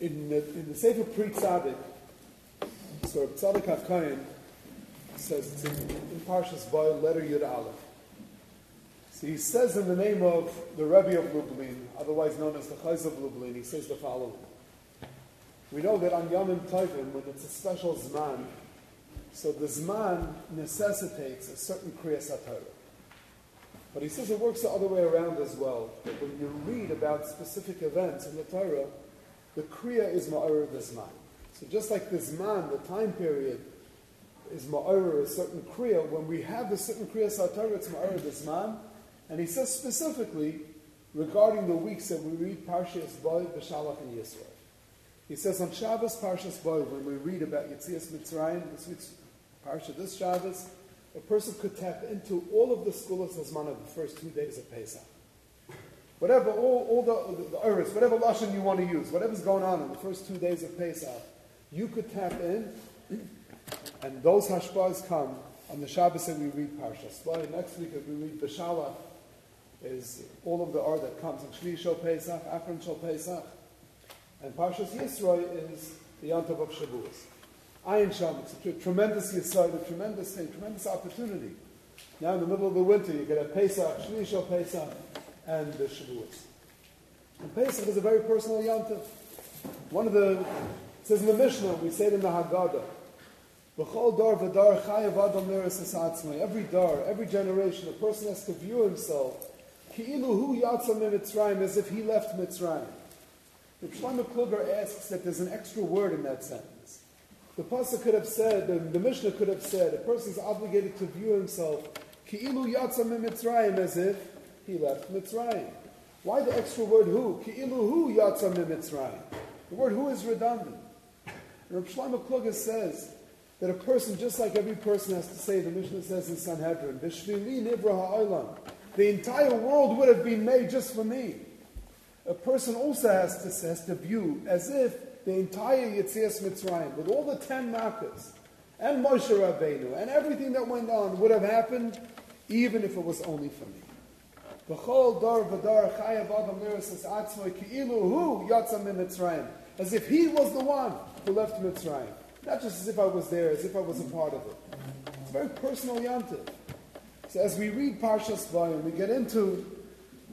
in the, in the Sefer Pri Tzadik, so Tzadok HaKohen says it's in, in Parshas Bo, letter Yud Aleph. So he says in the name of the Rebbe of Lublin, otherwise known as the Chozeh of Lublin, he says the following. We know that on Yom Tovim, when it's a special Zman, so the Zman necessitates a certain Kriyas HaTorah. But he says it works the other way around as well. That when you read about specific events in the Torah, the Kriya is Ma'ar the Zman. So just like the Zman, the time period, is Ma'ar a certain Kriya, when we have a certain Kriya Satorah, it's Ma'ar the Zman. And he says specifically regarding the weeks that we read Parshas Bo, B'Shalach, and Yisroi. He says on Shabbos Parshas Bo, when we read about Yitzias Mitzrayim, this week's Parsha, this Shabbos, a person could tap into all of the Skulas Hazman of the first two days of Pesach. Whatever, all, all the, the, the whatever Lashon you want to use, whatever's going on in the first two days of Pesach, you could tap in, and those Hashbaz come on the Shabbos that we read Parshas Bo. Next week, as we read B'Shalach, is all of the art that comes in Shvi Shal Pesach, Akron Shal Pesach, and Parshas Yisroi is the Yantav of Shavuos. Ayin Sham, it's a tremendous Yisroi, a tremendous thing, tremendous opportunity. Now in the middle of the winter, you get a Pesach, Shvi Shal Pesach, and the Shavuos. And Pesach is a very personal Yantav. One of the, says in the Mishnah, we say it in the Haggadah, B'chol dar v'dar chayav adam. Every dar, every generation, a person has to view himself ki'ilu hu yatsa Mitzrayim, as if he left Mitzrayim. The Shlomo Kluger asks that there's an extra word in that sentence. The pasuk could have said, the, the Mishnah could have said, a person is obligated to view himself ki'ilu yatsa Mitzrayim, as if he left Mitzrayim. Why the extra word who? Ki'ilu hu yatsa Mitzrayim. The word who is redundant. And Rav Shlomo Kluger says that a person, just like every person has to say, the Mishnah says in Sanhedrin, B'shvili nivra ha'olam. The entire world would have been made just for me. A person also has to, has to view as if the entire Yitzias Mitzrayim, with all the ten makkahs, and Moshe Rabbeinu, and everything that went on, would have happened even if it was only for me. B'chol dar v'dar chayav adam liris atzmoi ki'ilu hu yatzam Mitzrayim. As if he was the one who left Mitzrayim. Not just as if I was there, as if I was a part of it. It's very personal yantiv. So as we read Parshas Vayim, we get into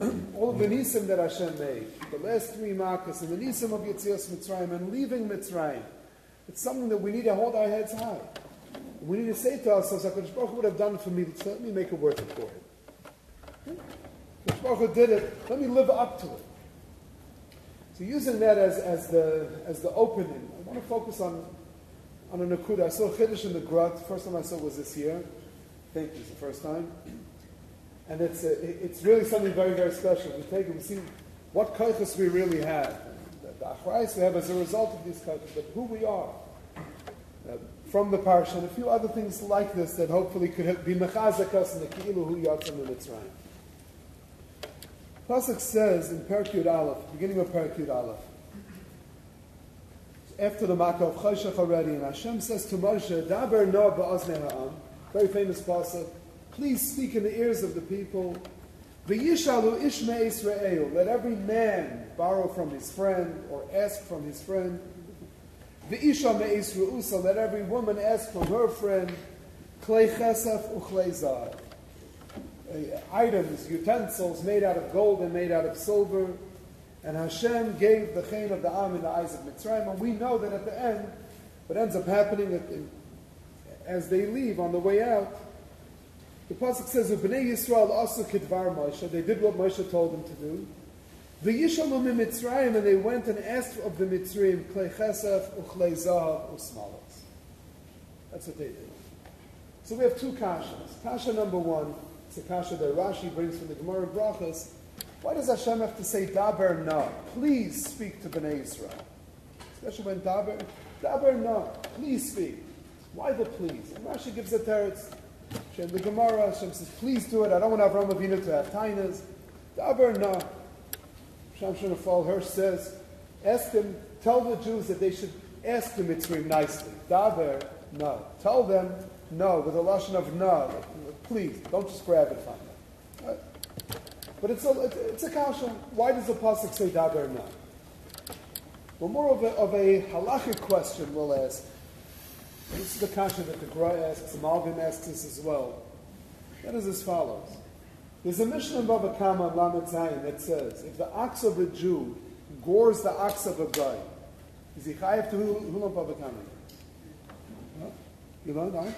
all of the nisim that Hashem made, the last three makas, and the nisim of Yitzias Mitzrayim, and leaving Mitzrayim. It's something that we need to hold our heads high. We need to say to ourselves, HaKadosh Baruch would have done for me, let me make it worth it for him. Hmm? HaKadosh Baruch did it, let me live up to it. So using that as, as, the, as the opening, I want to focus on on a Nakuda. I saw Chiddush in the Gra. First time I saw was this year. Think it's the first time. And it's, a, it's really something very, very special. We take it, we see what kaichas we really have. The achrayas we have as a result of these kaichas, but who we are. Uh, from the parsha, and a few other things like this that hopefully could be mechazakas in the ki'ilu hu yatzim in Mitzrayim. Pasuk says in Perkut Aleph, beginning of Perkut Aleph, after the Makkah of Choshech already, and Hashem says to Moshe, Daber no ba'aznei ha'am, very famous pasuk, please speak in the ears of the people, V'yishalu ishme Israel, let every man borrow from his friend or ask from his friend, V'isha me'is ru'usa, let every woman ask from her friend, Klei chesef Uh, items, utensils made out of gold and made out of silver, and Hashem gave the chain of the Am in the eyes of Mitzrayim. And we know that at the end, what ends up happening as they leave on the way out, the pasuk says, "Bnei Yisrael also kidvar Moshe." They did what Moshe told them to do. The Yishalom in Mitzrayim, and they went and asked of the Mitzrayim klei chesef uchlei zahav usmalos. That's what they did. So we have two kashas. Kasha number one, it's a kasha that Rashi brings from the Gemara Brachas. Why does Hashem have to say daber na? Please speak to Bnei Israel. Especially when daber, daber na, please speak. Why the please? And Rashi gives a teretz. In the Gemara, Hashem says, please do it. I don't want Avram Avinu to have tainas. Daber na. Hashem Shinafal Hirsch says, ask them, tell the Jews that they should ask the Mitzrayim nicely. Daber na. Tell them no, with a lashon of no. Please, don't just grab it from them. Uh, but it's a, it's a kasha. Why does the pasuk say daber na? Well, more of a, of a halachic question we'll ask. This is the question that the Gra asks, the Malbim asks us as well. That is as follows. There's a Mishnah in Baba Kama Lamed Zayin that says, if the ox of a Jew gores the ox of a guy, is he chayav to learned Baba Kama? You learned, huh?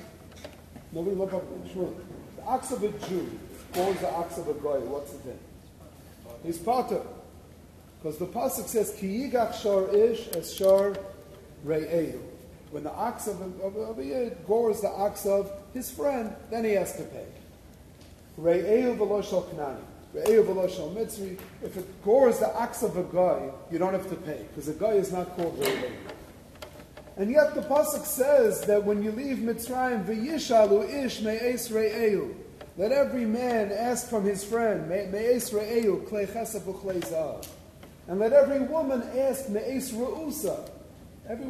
Nobody Kama? Sure. The ox of a Jew gores the ox of a guy, what's the thing? He's potter. Because the pasuk says, "Ki yigach shor ish es shor re'ehu." When the ox of a, of, a, of a yid gores the ox of his friend, then he has to pay. Re'ehu v'lo shel knani. Re'ehu v'lo shel mitzri. If it gores the ox of a guy, you don't have to pay, because a guy is not called re'ehu. And yet the pasuk says that when you leave Mitzrayim, v'yishalu ish me'es re'ehu. Let every man ask from his friend, me'es re'ehu, klei chesef. And let every woman ask me'es re'usa. Every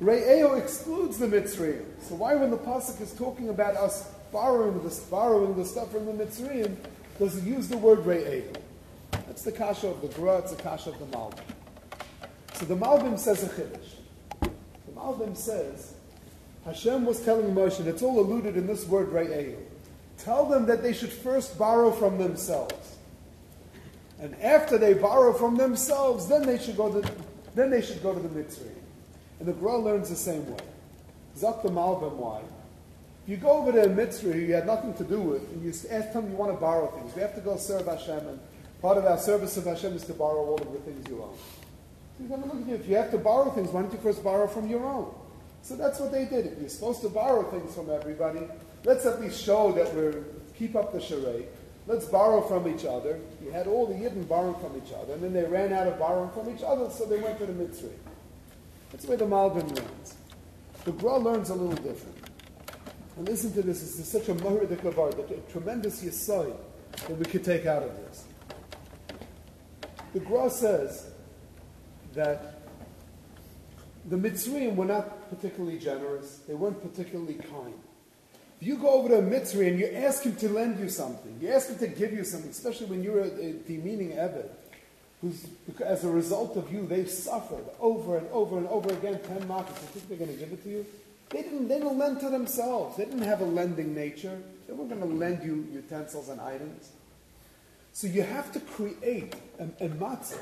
Re'eo excludes the Mitzrayim. So why when the Pasuk is talking about us borrowing the, borrowing the stuff from the Mitzrayim, does it use the word Re'eo? That's the kasha of the Gra, it's the kasha of the Malbim. So the Malbim says a chiddush. Malbim says, Hashem was telling Moshe, and it's all alluded in this word Re'eo. Tell them that they should first borrow from themselves. And after they borrow from themselves, then they should go to, then they should go to the Mitzrayim. And the Gra learns the same way. Zak the Malbim, why? If you go over to a Mitzri you had nothing to do with, and you ask them you want to borrow things, we have to go serve Hashem, and part of our service of Hashem is to borrow all of the things you own. Going to look at you. If you have to borrow things, why don't you first borrow from your own? So that's what they did. If you're supposed to borrow things from everybody, let's at least show that we're keep up the charade. Let's borrow from each other. You had all the Yidden borrowing from each other, and then they ran out of borrowing from each other, so they went to the mitzvah. That's the way the Malbim learns. The Gra learns a little different. And listen to this, this is such a mahridik of art, a tremendous yisai that we could take out of this. The Gra says that the Mitzrayim were not particularly generous, they weren't particularly kind. If you go over to a Mitzri and you ask him to lend you something, you ask him to give you something, especially when you're a, a demeaning Eved, who's, as a result of you, they've suffered over and over and over again, 10 markets, you think they're going to give it to you? They didn't, they didn't lend to themselves. They didn't have a lending nature. They weren't going to lend you utensils and items. So you have to create a, a matzav.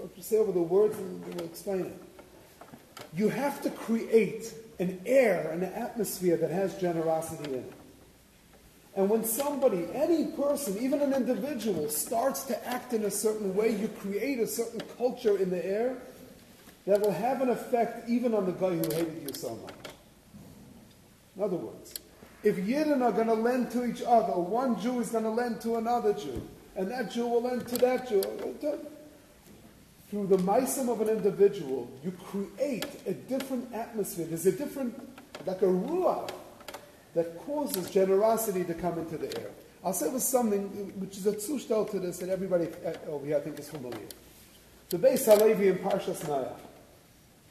I'll say over the words and we'll explain it. You have to create an air, an atmosphere that has generosity in it. And when somebody, any person, even an individual, starts to act in a certain way, you create a certain culture in the air that will have an effect even on the guy who hated you so much. In other words, if Yidden are going to lend to each other, one Jew is going to lend to another Jew, and that Jew will lend to that Jew. Through the meisim of an individual, you create a different atmosphere. There's a different, like a ruach, that causes generosity to come into the air. I'll say with something which is a tzushtel to this that everybody uh, over here I think is familiar. The Beis Halevi in Parshas Nayach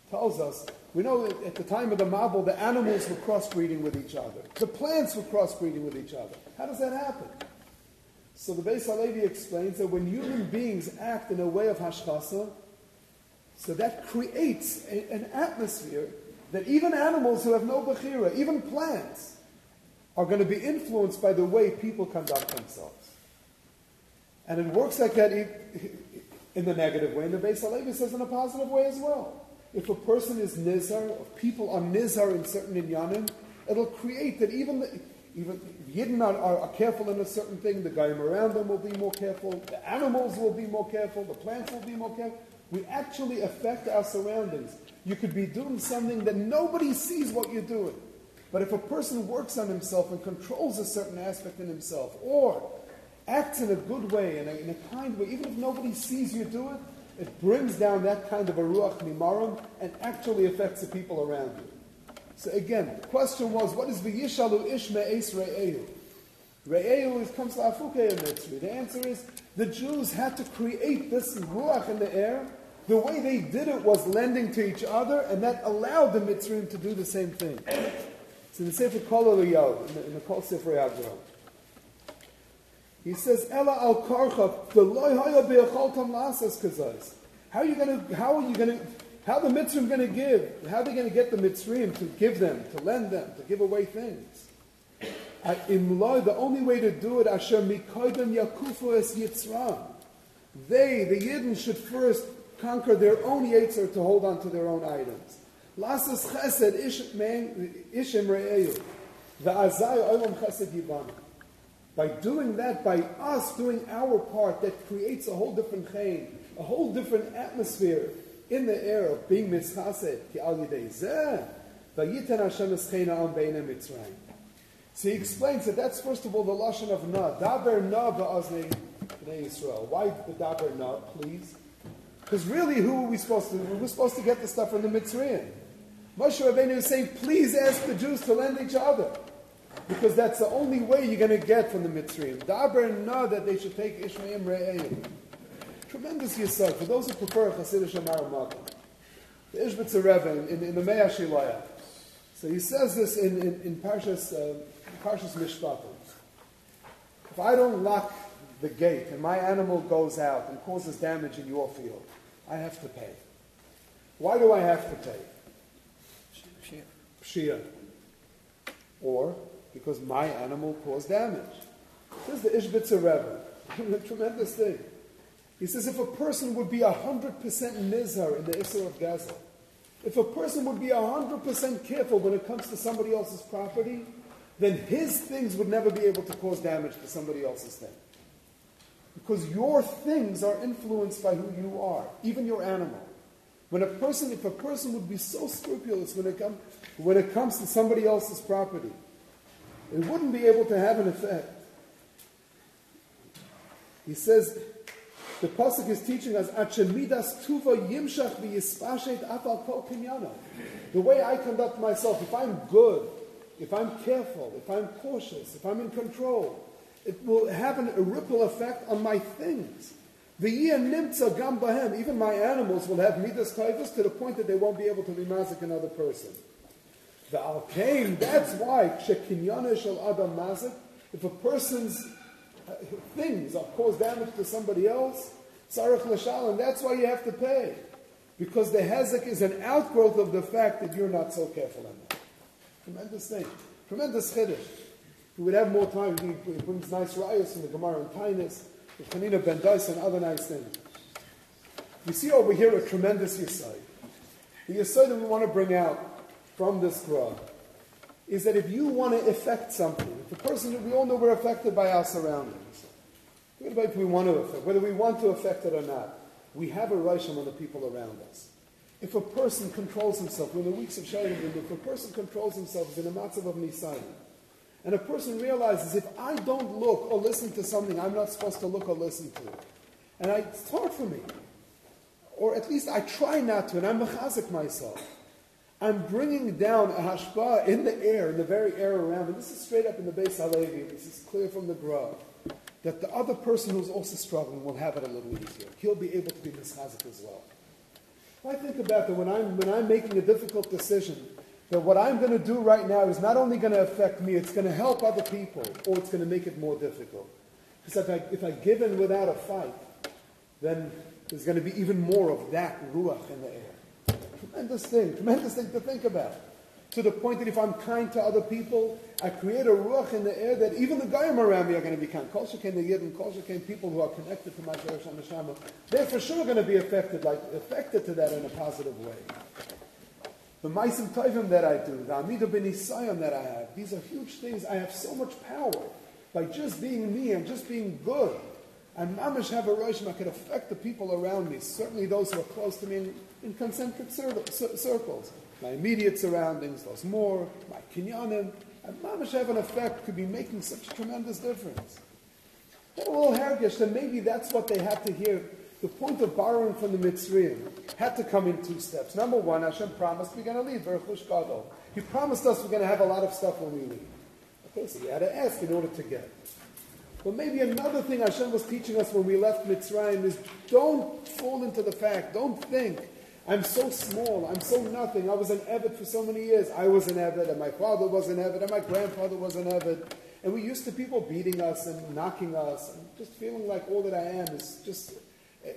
tells us, we know that at the time of the Mabul, the animals were crossbreeding with each other. The plants were crossbreeding with each other. How does that happen? So the Beis Halevi explains that when human beings act in a way of hashkasa, so that creates a, an atmosphere that even animals who have no bechira, even plants, are going to be influenced by the way people conduct themselves. And it works like that in the negative way, and the Beis Halevi says in a positive way as well. If a person is nizar, if people are nizar in certain inyanim, it'll create that even the, even Yidden are, are, are, careful in a certain thing, the guy around them will be more careful, the animals will be more careful, the plants will be more careful. We actually affect our surroundings. You could be doing something that nobody sees what you're doing. But if a person works on himself and controls a certain aspect in himself, or acts in a good way, in a, in a kind way, even if nobody sees you do it, it brings down that kind of a ruach mimarim and actually affects the people around you. So again, the question was, what is the yishalu ishme es? Re'ehu is, comes to afuke Mitzri. The answer is, the Jews had to create this ruach in the air. The way they did it was lending to each other, and that allowed the Mitzri to do the same thing. So in the Sefer Kol Eliyahu, in the, Kol Sefer Yadro, he says, Ella al karcha, the loy haya be'acholtam lasas kazais. How are you going to, how are you going to, how the Mitzrayim going to give? How are they going to get the Mitzrayim to give them, to lend them, to give away things? In law, the only way to do it, Asher mikoidem yakufu es yitzram. They, the Yidden, should first conquer their own Yetzer to hold on to their own items. Lasas chesed ishim re'eyu. The azay olam chesed yibana. By doing that, by us doing our part, that creates a whole different chain, a whole different atmosphere in the air of being mitzchased, ki al yidei zeh, vayiten Hashem escheina am beina mitzrayim. So he explains that that's first of all the lashon of na. Daber na ba'aznei b'nei Yisrael. Why the daber na, please? Because really, who are we supposed to? We're supposed to get the stuff from the Mitzrayim. Moshe Rabbeinu is saying, please ask the Jews to lend each other. Because that's the only way you're going to get from the Mitzrayim. Daber na that they should take Ishmael Re'ayim. Tremendous yisod. For those who prefer Hasidic Amar The Ishbitzer Rebbe in, in, the Mei HaShiloach. So he says this in, in, in Parshas, uh, Parshas Mishpatim. If I don't lock the gate and my animal goes out and causes damage in your field, I have to pay. Why do I have to pay? Pshia. Or because my animal caused damage. This is the Ishbitzer Rebbe. a tremendous thing. He says if a person would be 100% nizar in the Isra of Gaza, if a person would be 100% careful when it comes to somebody else's property, then his things would never be able to cause damage to somebody else's thing. Because your things are influenced by who you are, even your animal. When a person, if a person would be so scrupulous when it, come, when it comes to somebody else's property, it wouldn't be able to have an effect. He says, the pasuk is teaching us achemidas tuva yimshach v'yispashet afal kol kinyana. The way I conduct myself, if I'm good, if I'm careful, if I'm cautious, if I'm in control, it will have an, a ripple effect on my things. The year nimtza gam bahem, even my animals will have midas kaivas to the point that they won't be able to be mazik another person. The alkain, that's why shekinyana shel adam mazik, if a person's things are cause damage to somebody else, sarach lashal, and that's why you have to pay. Because the hezek is an outgrowth of the fact that you're not so careful enough. Tremendous thing. Tremendous chiddush. If we would have more time, he brings nice rayas from the Gemara and Taanis, the Chanina ben Dosa, and other nice things. We see over here a tremendous yisai. The yisai that we want to bring out from this Gra is that if you want to affect something, if a person, we all know we're affected by our surroundings. If we want to affect, whether we want to affect it or not, we have a Rishon on the people around us. If a person controls himself, in the weeks of Shalom, if a person controls himself in a matzav of Nisayan, and a person realizes if I don't look or listen to something I'm not supposed to look or listen to, and I, it's hard for me, or at least I try not to, and I'm mechazik myself, I'm bringing down a hashpa in the air, in the very air around me. This is straight up in the Beis Halevi. This is clear from the Gra. That the other person who's also struggling will have it a little easier. He'll be able to be mischazik as well. I think about that when I'm, when I'm making a difficult decision, that what I'm going to do right now is not only going to affect me, it's going to help other people, or it's going to make it more difficult. Because if I, if I give in without a fight, then there's going to be even more of that ruach in the air. Tremendous thing, tremendous thing to think about. To the point that if I'm kind to other people, I create a ruach in the air that even the goyim around me are going to be kind. Kol shekin the yidden, kol shekin people who are connected to my Jerush Neshama, they're for sure going to be affected, like affected to that in a positive way. The meisim tovim that I do, the amidah ben that I have, these are huge things. I have so much power by just being me and just being good. And mamish have a roshim, I could affect the people around me, certainly those who are close to me in, concentric circles. My immediate surroundings, those more, my kinyanim, and mamish have an effect, could be making such a tremendous difference. That little hergish, then maybe that's what they had to hear. The point of borrowing from the Mitzrayim had to come in two steps. Number one, Hashem promised we're going to leave, Berchush. He promised us we're going to have a lot of stuff when we leave. Okay, so he had to ask in order to get. But maybe another thing Hashem was teaching us when we left Mitzrayim is don't fall into the fact, don't think, I'm so small, I'm so nothing. I was an Eved for so many years. I was an Eved, and my father was an Eved, and my grandfather was an Eved. And we used to people beating us and knocking us, and just feeling like all that I am is just a,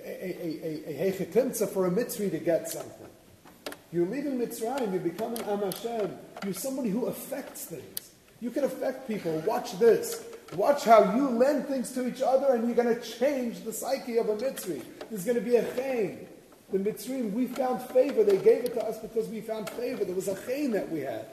a, for a Mitzri to get something. You're leaving Mitzrayim, you're becoming Am Hashem. You're somebody who affects things. You can affect people. Watch this. Watch how you lend things to each other and you're going to change the psyche of a Mitzri. There's going to be a chain. The Mitzrayim, we found favor. They gave it to us because we found favor. There was a chain that we had.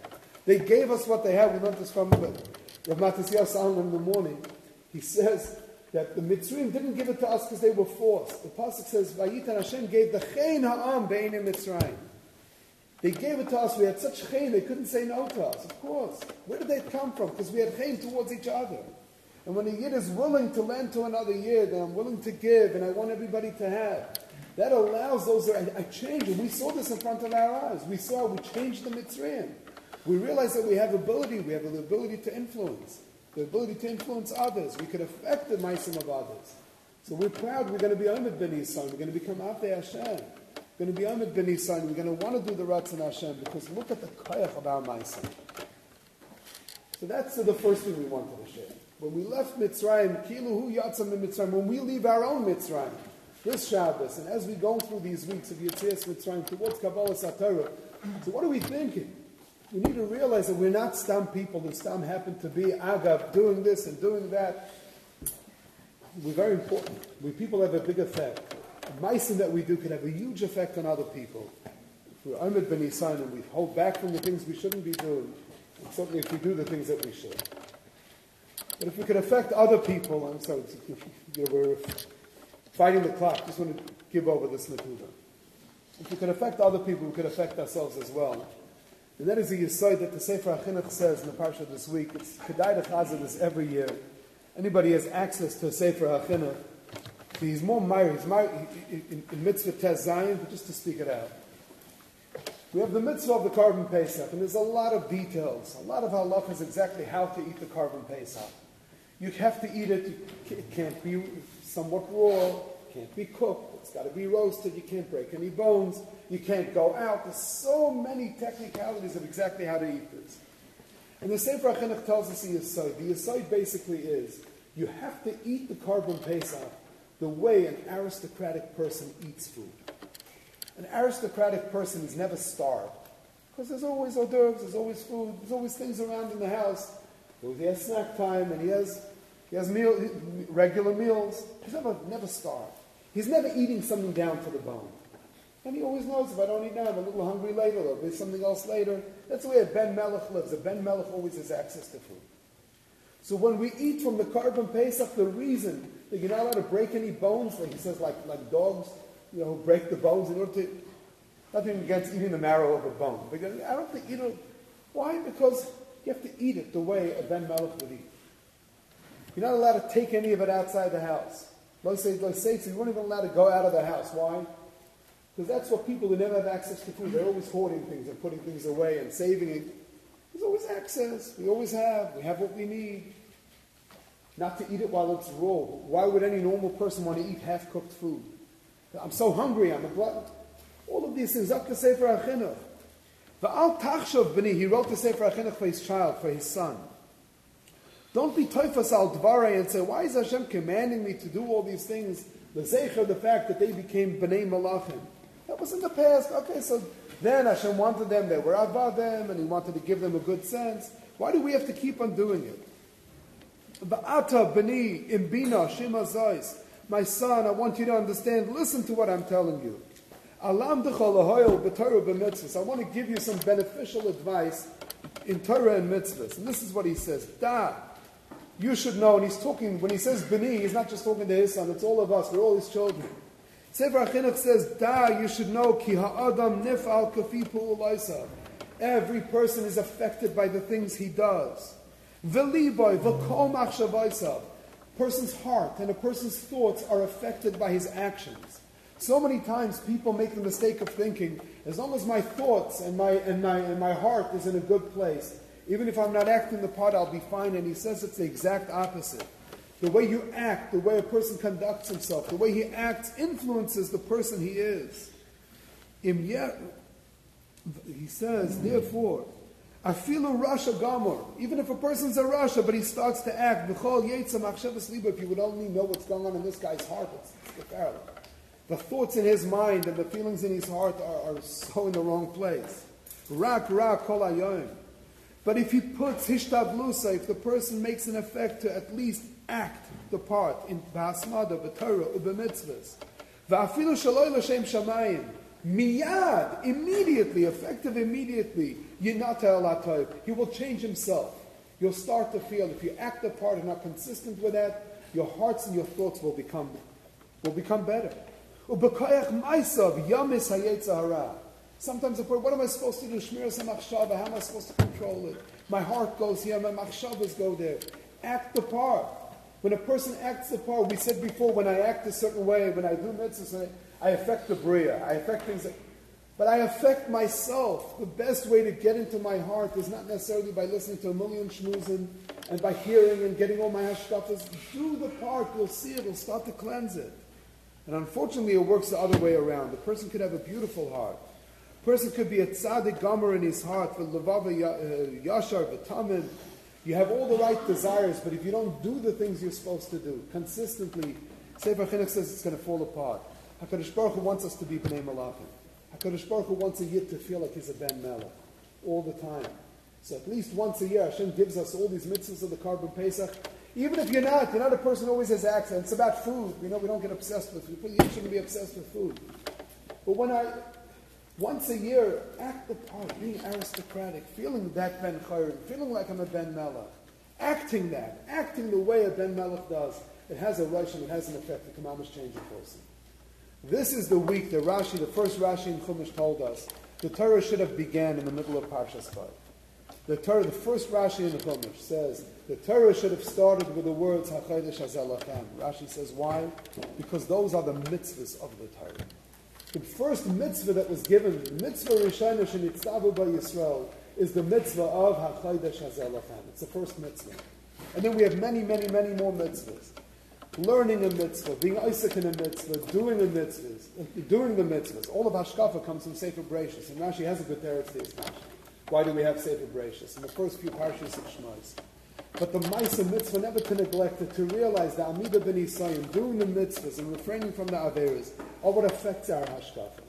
They gave us what they had. We learned this from Rav Matisyahu Salomon in the morning. He says that the Mitzrayim didn't give it to us because they were forced. The Pasuk says, Vayitan Hashem gave the chain ha'am be'enim Mitzrayim. They gave it to us. We had such chain, they couldn't say no to us. Of course. Where did they come from? Because we had chain towards each other. And when a yid is willing to lend to another yid, and I'm willing to give, and I want everybody to have, that allows those. I, I change, and we saw this in front of our eyes. We saw we changed the Mitzrayim. We realized that we have ability. We have the ability to influence, the ability to influence others. We could affect the meisim of others. So we're proud. We're going to be Ahmed Ben son. We're going to become Ate Hashem. We're going to be Ahmed Ben son. We're going to want to do the Ratzon Hashem because look at the koyach of our meisim. So that's the first thing we wanted to share. When we left Mitzrayim, Kilu Hu Yatzam Mitzrayim, when we leave our own Mitzrayim, this Shabbos, and as we go through these weeks of Yitzias Mitzrayim towards Kabbalah Satorah, so what are we thinking? We need to realize that we're not Stam people and Stam happen to be Agav doing this and doing that. We're very important. We people have a big effect. The Meisim that we do can have a huge effect on other people. If we're Ahmed Ben Isan and we hold back from the things we shouldn't be doing, and certainly if we do the things that we should. But if we could affect other people, I'm sorry, you know, we're fighting the clock. Just want to give over this nakuda. If we could affect other people, we could affect ourselves as well. And that is the Yisoid that the Sefer HaChinuch says in the Parsha this week. It's Kedai to this every year. Anybody has access to Sefer HaChinuch, so he's more Meir. He's Meir in, in, Mitzvah Tez Zion, but just to speak it out. We have the mitzvah of the korban Pesach, and there's a lot of details, a lot of halachas exactly how to eat the korban Pesach. You have to eat it. It can't be somewhat raw. Can't be cooked. It's got to be roasted. You can't break any bones. You can't go out. There's so many technicalities of exactly how to eat this. And the Sefer HaChinuch tells us the Yisod. The Yisod basically is you have to eat the Korban Pesach the way an aristocratic person eats food. An aristocratic person is never starved because there's always hors d'oeuvres, there's always food, there's always things around in the house. He has snack time and he has, he has meal, regular meals. He's never, never starved. He's never eating something down to the bone. And he always knows if I don't eat now, I'm a little hungry later, there'll be something else later. That's the way a Ben Melech lives. A Ben Melech always has access to food. So when we eat from the Korban Pesach, the reason that you're not allowed to break any bones, like he says, like, like dogs, you know, break the bones in order to, nothing against eating the marrow of a bone. But I don't think, you know, why? Because you have to eat it the way a Ben Melech would eat. You're not allowed to take any of it outside the house. Let's say, let's say, so you weren't even allowed to go out of the house. Why? Because that's what people who never have access to food, they're always hoarding things and putting things away and saving it. There's always access. We always have. We have what we need. Not to eat it while it's raw. Why would any normal person want to eat half-cooked food? I'm so hungry, I'm a glutton. All of these things, up to Sefer HaChinuch. Al Tachshav B'ni, he wrote the Sefer HaChinuch for his child, for his son. Don't be toifas al dvarei and say, why is Hashem commanding me to do all these things? The zecher, the fact that they became bnei malachim. That was in the past. Okay, so then Hashem wanted them, they were them, and He wanted to give them a good sense. Why do we have to keep on doing it? Ba'ata b'ni imbina shima zois. My son, I want you to understand. Listen to what I'm telling you. Alam I want to give you some beneficial advice in Torah and mitzvahs. And this is what he says. Da. You should know, and he's talking, when he says Bini, he's not just talking to his son, it's all of us, we're all his children. Sefer HaChinuch says, Da, you should know, ki ha'adam nif'al kafi Every person is affected by the things he does. V'liboy, v'kol machshavaysav. Person's heart and a person's thoughts are affected by his actions. So many times people make the mistake of thinking, as long as my thoughts and my, and my, and my heart is in a good place, even if I'm not acting the part, I'll be fine. And he says it's the exact opposite. The way you act, the way a person conducts himself, the way he acts influences the person he is. And yet, he says, therefore, I feel a Rasha Gamor. Even if a person's a Rasha, but he starts to act, if you would only know what's going on in this guy's heart, it's, the. The thoughts in his mind and the feelings in his heart are, are so in the wrong place. Rak, rak, kol ayoim. But if he puts hishtavlusa, if the person makes an effect to at least act the part in ba'asmada, b'torah, u'b'mitzvahs, va'afilu shaloi l'shem shamayim, miyad, immediately, effective immediately, yinata el he will change himself. You'll start to feel, if you act the part and are consistent with that, your hearts and your thoughts will become, will become better. Sometimes the what am I supposed to do? Shmir machshava. How am I supposed to control it? My heart goes here, my machshavas go there. Act the part. When a person acts the part, we said before, when I act a certain way, when I do mitzvahs, I affect the bria. I affect things that, but I affect myself. The best way to get into my heart is not necessarily by listening to a million shmuzin and by hearing and getting all my hashkafas. Do the part, you'll see it, will start to cleanse it. And unfortunately, it works the other way around. The person could have a beautiful heart person could be a tzaddik gomer in his heart, for levava uh, yashar, v'tamin. You have all the right desires, but if you don't do the things you're supposed to do consistently, Sefer Chinuch says it's going to fall apart. Hakadosh Baruch Hu wants us to be bnei malachim. Hakadosh Baruch Hu wants a yid to feel like he's a ben melech all the time. So at least once a year, Hashem gives us all these mitzvahs of the korban Pesach. Even if you're not, you're not a person who always has access. It's about food. We know we don't get obsessed with food. You shouldn't be obsessed with food. But when I once a year, act the part, being aristocratic, feeling that Ben Chayrim, feeling like I'm a Ben Melech, acting that, acting the way a Ben Melech does. It has a rush and it has an effect. It can change a person. This is the week that Rashi, the first Rashi in Chumash, told us the Torah should have began in the middle of Parshas Chayim. The Torah, the first Rashi in the Chumash says the Torah should have started with the words Hachodesh Hazelachem. Rashi says why? Because those are the mitzvahs of the Torah. The first mitzvah that was given, the mitzvah Rishayna Shenitztavu by Yisrael, is the mitzvah of HaChaydesh HaZelachem. It's the first mitzvah. And then we have many, many, many more mitzvahs. Learning a mitzvah, being Isaac in a mitzvah, doing a mitzvah, doing the mitzvahs. All of Hashkafa comes from Sefer Bereshis. And Rashi has a good teretz to Why do we have Sefer Bereshis? In the first few parshas of Shmos. But the Maisa mitzvah never to neglect it, to realize that Amida ben Yisayim, doing the mitzvahs and refraining from the Averas, are what affects our Hashkafa.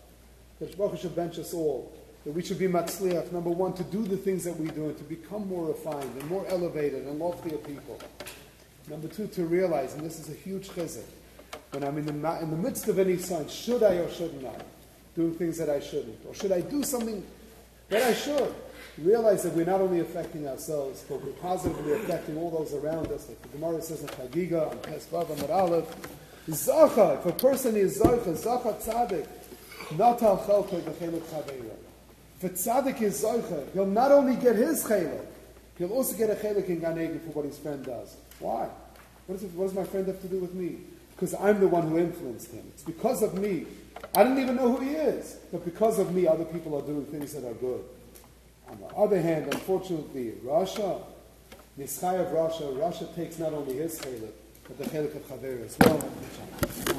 That Baruch should bench us all. That we should be matzliach, number one, to do the things that we do and to become more refined and more elevated and loftier people. Number two, to realize, and this is a huge chizuk, when I'm in the, in the midst of any sign, should I or should not? I? Doing things that I shouldn't. Or should I do something that I should? realize that we're not only affecting ourselves, but we're positively affecting all those around us. Like the Gemara says in Chagiga, on Pesvav, and Aleph, Zacha, if a person is Zacha, Zacha Tzadik, not al chelkoi b'chelik chaveira. If a Tzadik is Zacha, he'll not only get his chelik, he'll also get a chelik in Gan for what his friend does. Why? What, it, what does my friend have to do with me? Because I'm the one who influenced him. It's because of me. I didn't even know who he is, but because of me, other people are doing things that are good. On the other hand, unfortunately, Rasha, Nischai of Rasha, Rasha takes not only his chelik, but the chelik of Chaver as well.